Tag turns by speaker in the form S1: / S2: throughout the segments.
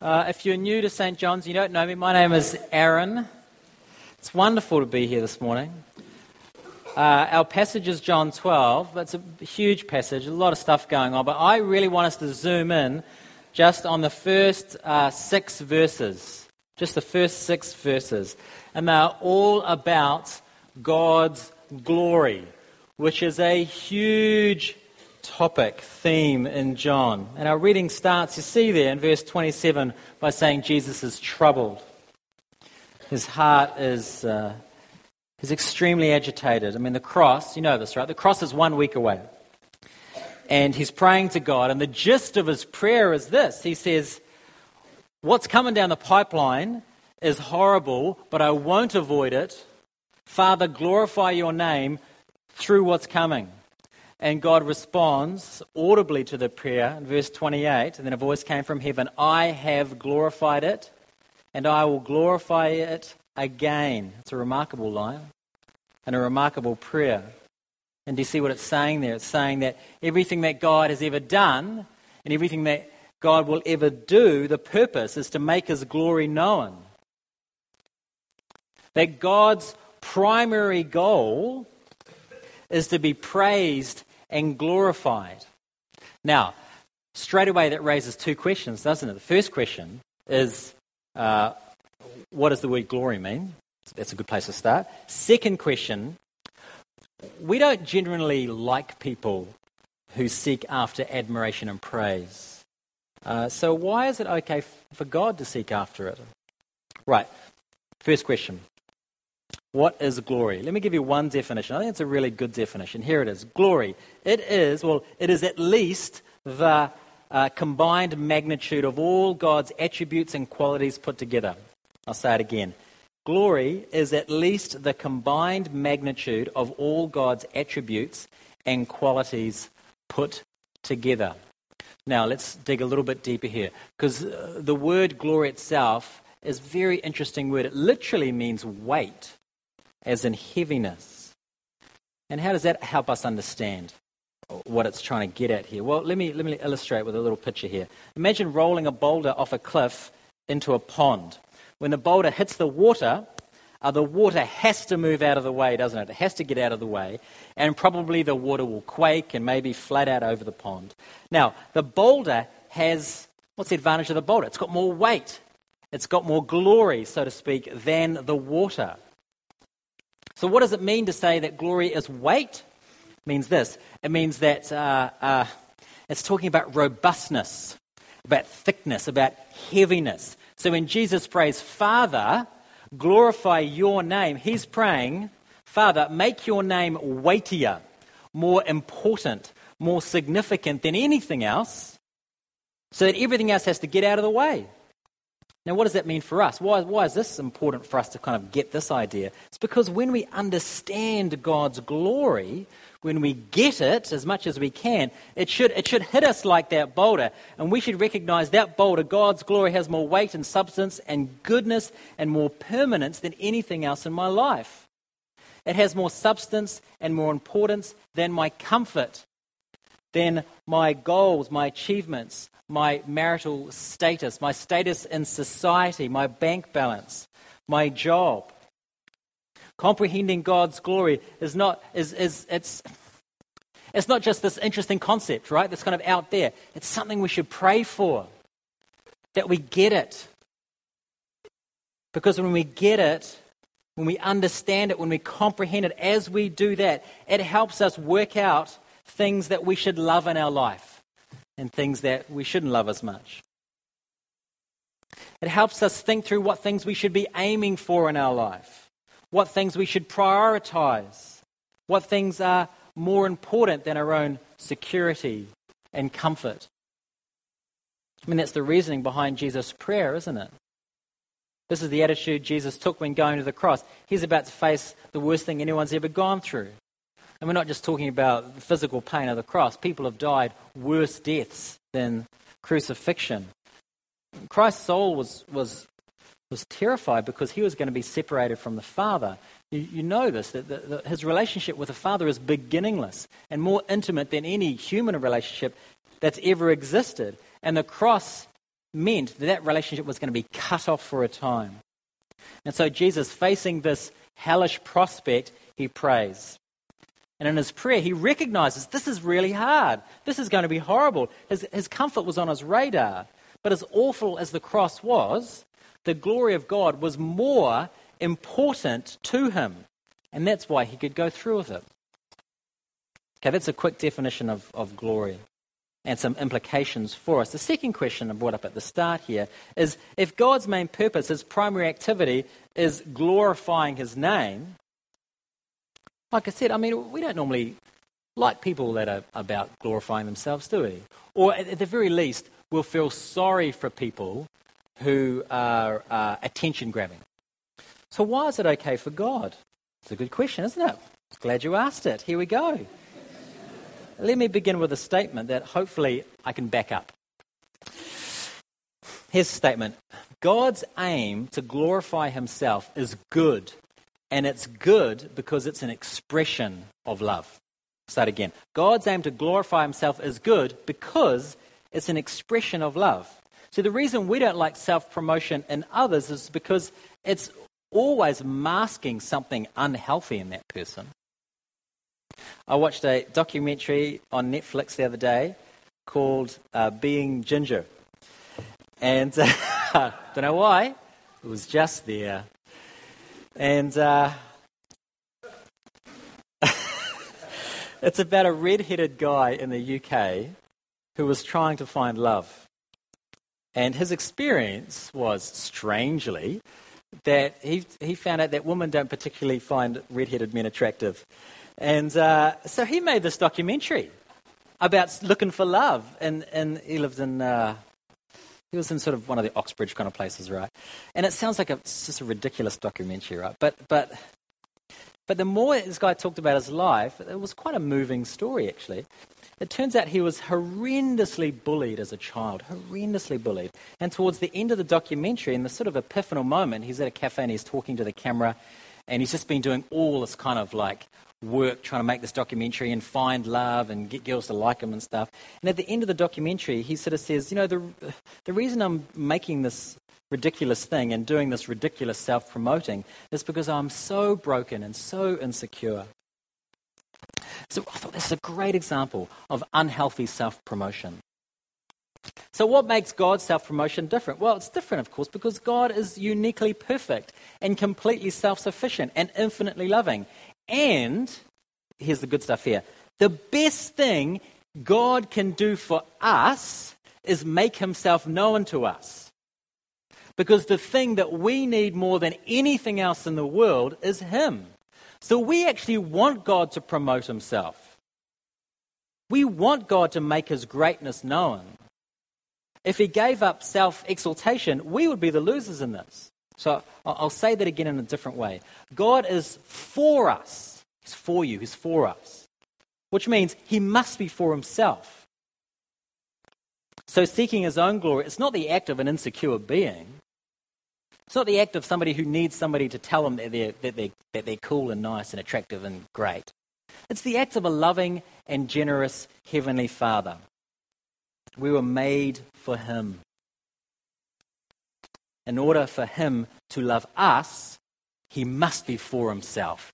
S1: Uh, if you're new to St. John's, you don't know me, my name is Aaron. It's wonderful to be here this morning. Uh, our passage is John 12. It's a huge passage, a lot of stuff going on, but I really want us to zoom in just on the first uh, six verses. Just the first six verses. And they're all about God's glory, which is a huge topic, theme in John. And our reading starts, you see there in verse 27, by saying Jesus is troubled. His heart is, uh, is extremely agitated. I mean, the cross, you know this, right? The cross is one week away. And he's praying to God. And the gist of his prayer is this He says, What's coming down the pipeline is horrible, but I won't avoid it. Father, glorify your name through what's coming. And God responds audibly to the prayer in verse 28. And then a voice came from heaven I have glorified it, and I will glorify it again. It's a remarkable line and a remarkable prayer. And do you see what it's saying there? It's saying that everything that God has ever done and everything that God will ever do, the purpose is to make his glory known. That God's primary goal is to be praised and glorified. Now, straight away that raises two questions, doesn't it? The first question is uh, what does the word glory mean? That's a good place to start. Second question we don't generally like people who seek after admiration and praise. Uh, so, why is it okay for God to seek after it? Right, first question what is glory? Let me give you one definition. I think it's a really good definition. Here it is Glory. It is, well, it is at least the uh, combined magnitude of all God's attributes and qualities put together. I'll say it again. Glory is at least the combined magnitude of all God's attributes and qualities put together. Now, let's dig a little bit deeper here because uh, the word glory itself is a very interesting word. It literally means weight as in heaviness. And how does that help us understand what it's trying to get at here? Well, let me, let me illustrate with a little picture here. Imagine rolling a boulder off a cliff into a pond. When the boulder hits the water, uh, the water has to move out of the way, doesn't it? It has to get out of the way, and probably the water will quake and maybe flat out over the pond. Now, the boulder has what's the advantage of the boulder? It's got more weight, it's got more glory, so to speak, than the water. So, what does it mean to say that glory is weight? It means this it means that uh, uh, it's talking about robustness, about thickness, about heaviness. So, when Jesus prays, Father, glorify your name, he's praying, Father, make your name weightier, more important, more significant than anything else, so that everything else has to get out of the way. Now, what does that mean for us? Why, why is this important for us to kind of get this idea? It's because when we understand God's glory, when we get it as much as we can, it should, it should hit us like that boulder. And we should recognize that boulder, God's glory, has more weight and substance and goodness and more permanence than anything else in my life. It has more substance and more importance than my comfort, than my goals, my achievements, my marital status, my status in society, my bank balance, my job. Comprehending God's glory is not, is, is, it's, it's not just this interesting concept, right? That's kind of out there. It's something we should pray for, that we get it. Because when we get it, when we understand it, when we comprehend it, as we do that, it helps us work out things that we should love in our life and things that we shouldn't love as much. It helps us think through what things we should be aiming for in our life, what things we should prioritize, what things are more important than our own security and comfort. I mean, that's the reasoning behind Jesus' prayer, isn't it? This is the attitude Jesus took when going to the cross. He's about to face the worst thing anyone's ever gone through. And we're not just talking about the physical pain of the cross. People have died worse deaths than crucifixion. Christ's soul was, was, was terrified because he was going to be separated from the Father. You, you know this, that the, the, his relationship with the Father is beginningless and more intimate than any human relationship that's ever existed. And the cross meant that that relationship was going to be cut off for a time. And so Jesus, facing this hellish prospect, he prays. And in his prayer, he recognizes this is really hard. This is going to be horrible. His, his comfort was on his radar. But as awful as the cross was, the glory of God was more important to him. And that's why he could go through with it. Okay, that's a quick definition of, of glory and some implications for us. The second question I brought up at the start here is if God's main purpose, his primary activity, is glorifying his name, like I said, I mean, we don't normally like people that are about glorifying themselves, do we? Or at the very least, we'll feel sorry for people who are uh, attention grabbing. So, why is it okay for God? It's a good question, isn't it? Glad you asked it. Here we go. Let me begin with a statement that hopefully I can back up. Here's a statement God's aim to glorify himself is good, and it's good because it's an expression of love. Start again. God's aim to glorify himself is good because it's an expression of love. So, the reason we don't like self promotion in others is because it's always masking something unhealthy in that person. I watched a documentary on Netflix the other day called uh, Being Ginger. And uh, don't know why, it was just there. And uh, it's about a red headed guy in the UK who was trying to find love. And his experience was, strangely, that he, he found out that women don't particularly find red-headed men attractive. And uh, so he made this documentary about looking for love. And, and he lived in, uh, he was in sort of one of the Oxbridge kind of places, right? And it sounds like a, it's just a ridiculous documentary, right? But, but, but the more this guy talked about his life, it was quite a moving story, actually. It turns out he was horrendously bullied as a child, horrendously bullied. And towards the end of the documentary, in the sort of epiphanal moment, he's at a cafe and he's talking to the camera, and he's just been doing all this kind of like work trying to make this documentary and find love and get girls to like him and stuff. And at the end of the documentary, he sort of says, You know, the, the reason I'm making this ridiculous thing and doing this ridiculous self promoting is because I'm so broken and so insecure. So I thought this is a great example of unhealthy self promotion. So, what makes God's self promotion different? Well, it's different, of course, because God is uniquely perfect and completely self sufficient and infinitely loving. And here's the good stuff here the best thing God can do for us is make himself known to us. Because the thing that we need more than anything else in the world is him. So we actually want God to promote himself. We want God to make his greatness known. If he gave up self exaltation, we would be the losers in this. So I'll say that again in a different way. God is for us. He's for you, He's for us. Which means He must be for Himself. So seeking His own glory, it's not the act of an insecure being. It's not the act of somebody who needs somebody to tell them that they're, that, they're, that they're cool and nice and attractive and great. It's the act of a loving and generous Heavenly Father. We were made for Him. In order for Him to love us, He must be for Himself.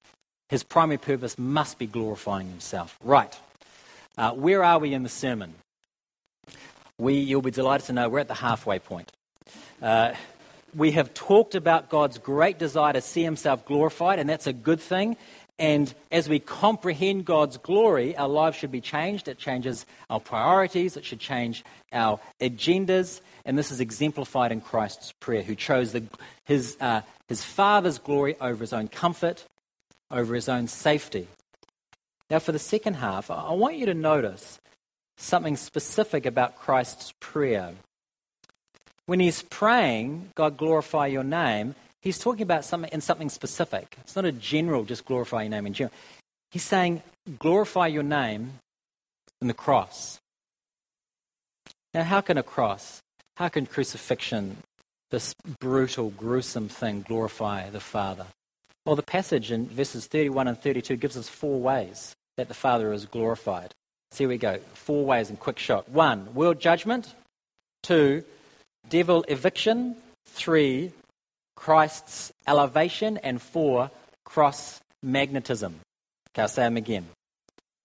S1: His primary purpose must be glorifying Himself. Right. Uh, where are we in the sermon? We, you'll be delighted to know we're at the halfway point. Uh, we have talked about God's great desire to see himself glorified, and that's a good thing. And as we comprehend God's glory, our lives should be changed. It changes our priorities, it should change our agendas. And this is exemplified in Christ's prayer, who chose the, his, uh, his Father's glory over his own comfort, over his own safety. Now, for the second half, I want you to notice something specific about Christ's prayer. When he's praying, God glorify your name, he's talking about something in something specific. It's not a general, just glorify your name in general. He's saying, glorify your name in the cross. Now, how can a cross, how can crucifixion, this brutal, gruesome thing, glorify the Father? Well, the passage in verses 31 and 32 gives us four ways that the Father is glorified. So here we go. Four ways in quick shot. One, world judgment. Two, devil eviction. Three, Christ's elevation. And four, cross magnetism. Okay, I'll say them again.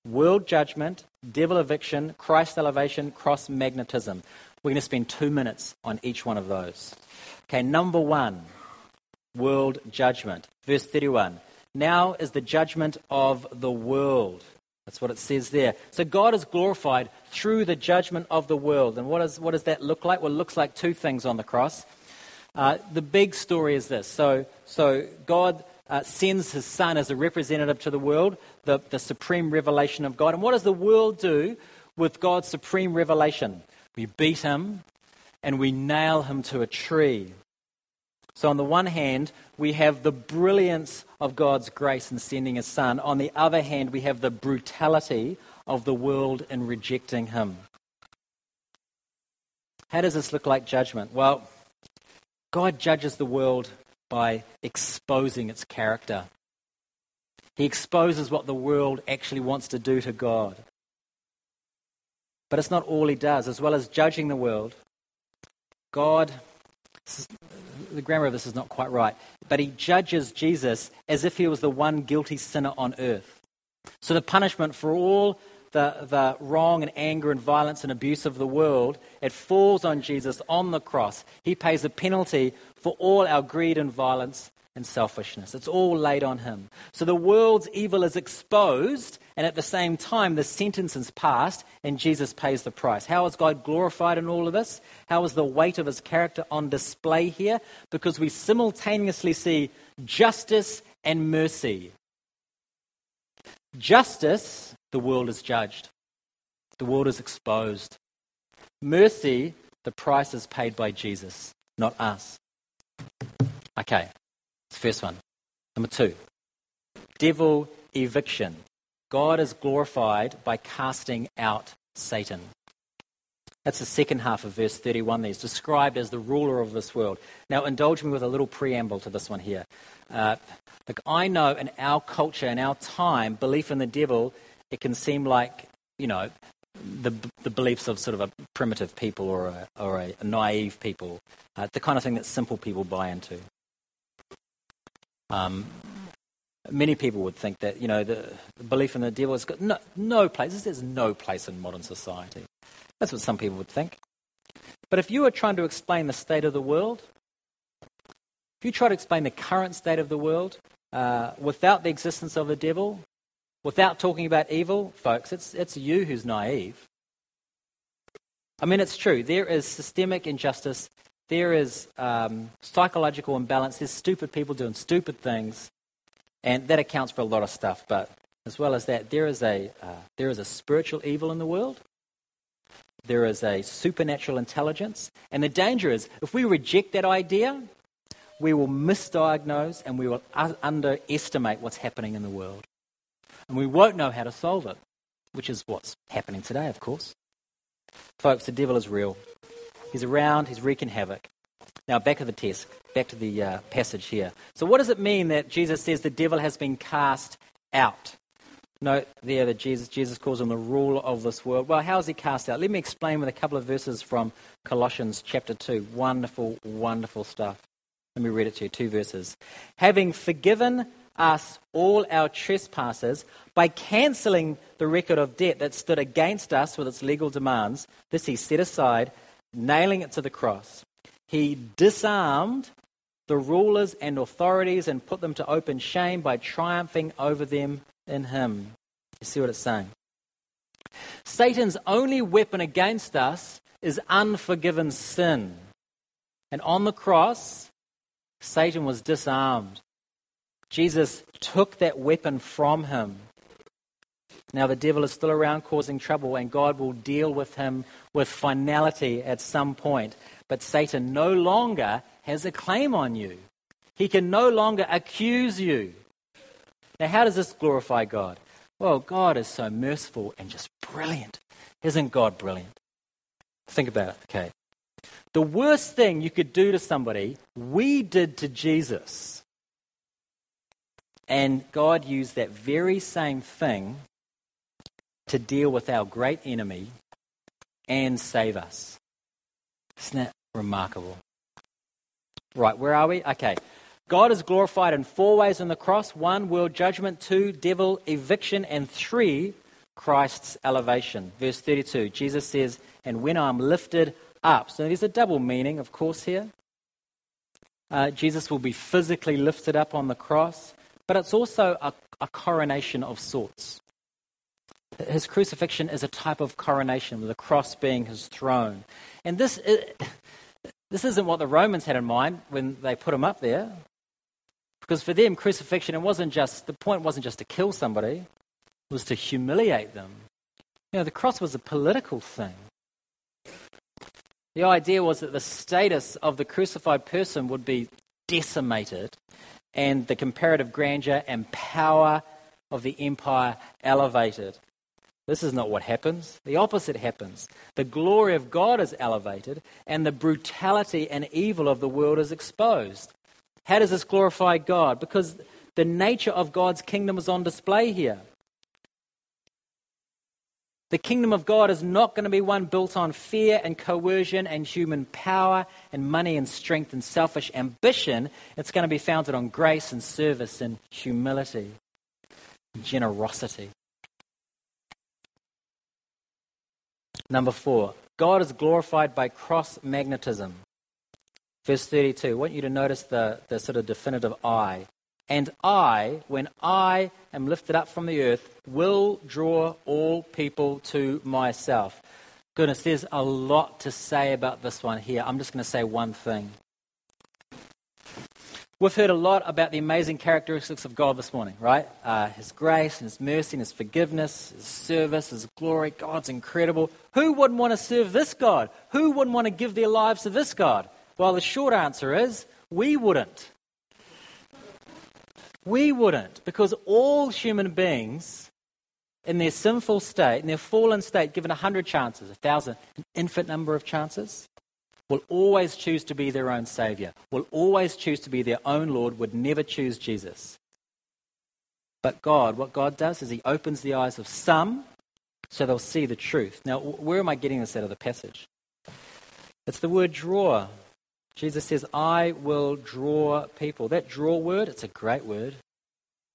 S1: World judgment, devil eviction, Christ elevation, cross magnetism. We're going to spend two minutes on each one of those. Okay, number one, world judgment. Verse 31. Now is the judgment of the world. That's what it says there. So God is glorified through the judgment of the world. And what, is, what does that look like? Well, it looks like two things on the cross. Uh, the big story is this. So, so God uh, sends his son as a representative to the world, the, the supreme revelation of God. And what does the world do with God's supreme revelation? We beat him and we nail him to a tree. So, on the one hand, we have the brilliance of God's grace in sending his son. On the other hand, we have the brutality of the world in rejecting him. How does this look like judgment? Well, God judges the world by exposing its character. He exposes what the world actually wants to do to God. But it's not all he does. As well as judging the world, God the grammar of this is not quite right, but he judges Jesus as if he was the one guilty sinner on earth. So the punishment for all the, the wrong and anger and violence and abuse of the world, it falls on Jesus on the cross. He pays a penalty for all our greed and violence and selfishness. It's all laid on him. So the world's evil is exposed, and at the same time, the sentence is passed, and Jesus pays the price. How is God glorified in all of this? How is the weight of his character on display here? Because we simultaneously see justice and mercy. Justice, the world is judged, the world is exposed. Mercy, the price is paid by Jesus, not us. Okay, First one. Number two, devil eviction. God is glorified by casting out Satan. That's the second half of verse 31 there. He's described as the ruler of this world. Now, indulge me with a little preamble to this one here. Uh, look, I know in our culture, in our time, belief in the devil, it can seem like, you know, the, the beliefs of sort of a primitive people or a, or a, naive people, uh, the kind of thing that simple people buy into. Um, many people would think that, you know, the, the belief in the devil has got no, no place. There's no place in modern society. That's what some people would think. But if you were trying to explain the state of the world, if you try to explain the current state of the world uh, without the existence of the devil, without talking about evil, folks, it's, it's you who's naive. I mean, it's true. There is systemic injustice there is um, psychological imbalance. There's stupid people doing stupid things, and that accounts for a lot of stuff. But as well as that, there is a uh, there is a spiritual evil in the world. There is a supernatural intelligence, and the danger is if we reject that idea, we will misdiagnose and we will underestimate what's happening in the world, and we won't know how to solve it, which is what's happening today, of course. Folks, the devil is real. He's around, he's wreaking havoc. Now, back to the test, back to the uh, passage here. So, what does it mean that Jesus says the devil has been cast out? Note there that Jesus, Jesus calls him the ruler of this world. Well, how is he cast out? Let me explain with a couple of verses from Colossians chapter 2. Wonderful, wonderful stuff. Let me read it to you. Two verses. Having forgiven us all our trespasses by cancelling the record of debt that stood against us with its legal demands, this he set aside nailing it to the cross. He disarmed the rulers and authorities and put them to open shame by triumphing over them in him. You see what it's saying? Satan's only weapon against us is unforgiven sin. And on the cross, Satan was disarmed. Jesus took that weapon from him. Now, the devil is still around causing trouble, and God will deal with him with finality at some point. But Satan no longer has a claim on you, he can no longer accuse you. Now, how does this glorify God? Well, God is so merciful and just brilliant. Isn't God brilliant? Think about it, okay? The worst thing you could do to somebody, we did to Jesus. And God used that very same thing to deal with our great enemy and save us. Isn't that Remarkable. Right, where are we? Okay. God is glorified in four ways on the cross one, world judgment, two, devil eviction, and three, Christ's elevation. Verse 32, Jesus says, And when I'm lifted up. So there's a double meaning, of course, here. Uh, Jesus will be physically lifted up on the cross, but it's also a, a coronation of sorts. His crucifixion is a type of coronation, with the cross being his throne. And this, this isn't what the Romans had in mind when they put him up there. Because for them, crucifixion, it wasn't just, the point wasn't just to kill somebody, it was to humiliate them. You know, the cross was a political thing. The idea was that the status of the crucified person would be decimated and the comparative grandeur and power of the empire elevated. This is not what happens. The opposite happens. The glory of God is elevated, and the brutality and evil of the world is exposed. How does this glorify God? Because the nature of God's kingdom is on display here. The kingdom of God is not going to be one built on fear and coercion and human power and money and strength and selfish ambition. It's going to be founded on grace and service and humility and generosity. Number four, God is glorified by cross magnetism. Verse 32, I want you to notice the, the sort of definitive I. And I, when I am lifted up from the earth, will draw all people to myself. Goodness, there's a lot to say about this one here. I'm just going to say one thing. We've heard a lot about the amazing characteristics of God this morning, right? Uh, his grace and His mercy and His forgiveness, His service, His glory. God's incredible. Who wouldn't want to serve this God? Who wouldn't want to give their lives to this God? Well, the short answer is we wouldn't. We wouldn't, because all human beings in their sinful state, in their fallen state, given a hundred chances, a thousand, an infinite number of chances, will always choose to be their own Savior, will always choose to be their own Lord, would never choose Jesus. But God, what God does is He opens the eyes of some so they'll see the truth. Now, where am I getting this out of the passage? It's the word draw. Jesus says, I will draw people. That draw word, it's a great word.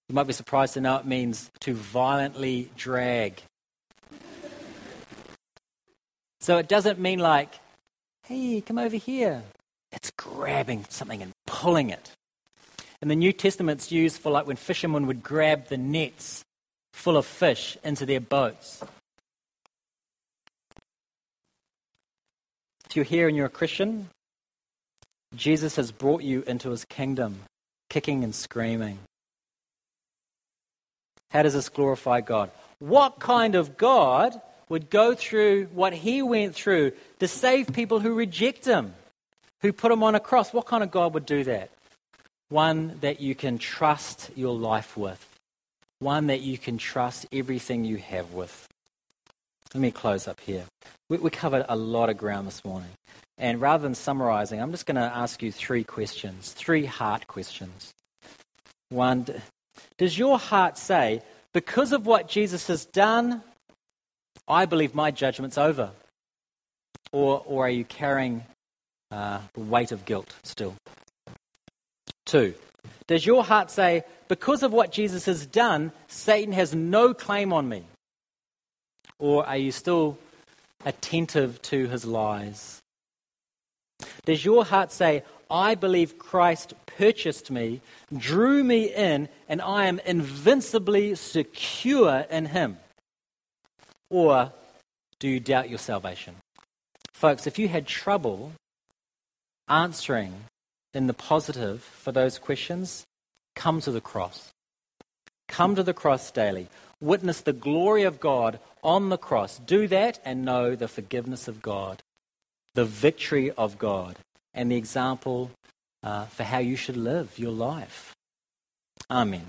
S1: You might be surprised to know it means to violently drag. So it doesn't mean like hey, come over here. It's grabbing something and pulling it. In the New Testament, it's used for like when fishermen would grab the nets full of fish into their boats. If you're here and you're a Christian, Jesus has brought you into his kingdom, kicking and screaming. How does this glorify God? What kind of God would go through what he went through to save people who reject him, who put him on a cross. What kind of God would do that? One that you can trust your life with, one that you can trust everything you have with. Let me close up here. We, we covered a lot of ground this morning. And rather than summarizing, I'm just going to ask you three questions, three heart questions. One, does your heart say, because of what Jesus has done, I believe my judgment's over? Or, or are you carrying uh, the weight of guilt still? Two, does your heart say, because of what Jesus has done, Satan has no claim on me? Or are you still attentive to his lies? Does your heart say, I believe Christ purchased me, drew me in, and I am invincibly secure in him? Or do you doubt your salvation? Folks, if you had trouble answering in the positive for those questions, come to the cross. Come to the cross daily. Witness the glory of God on the cross. Do that and know the forgiveness of God, the victory of God, and the example uh, for how you should live your life. Amen.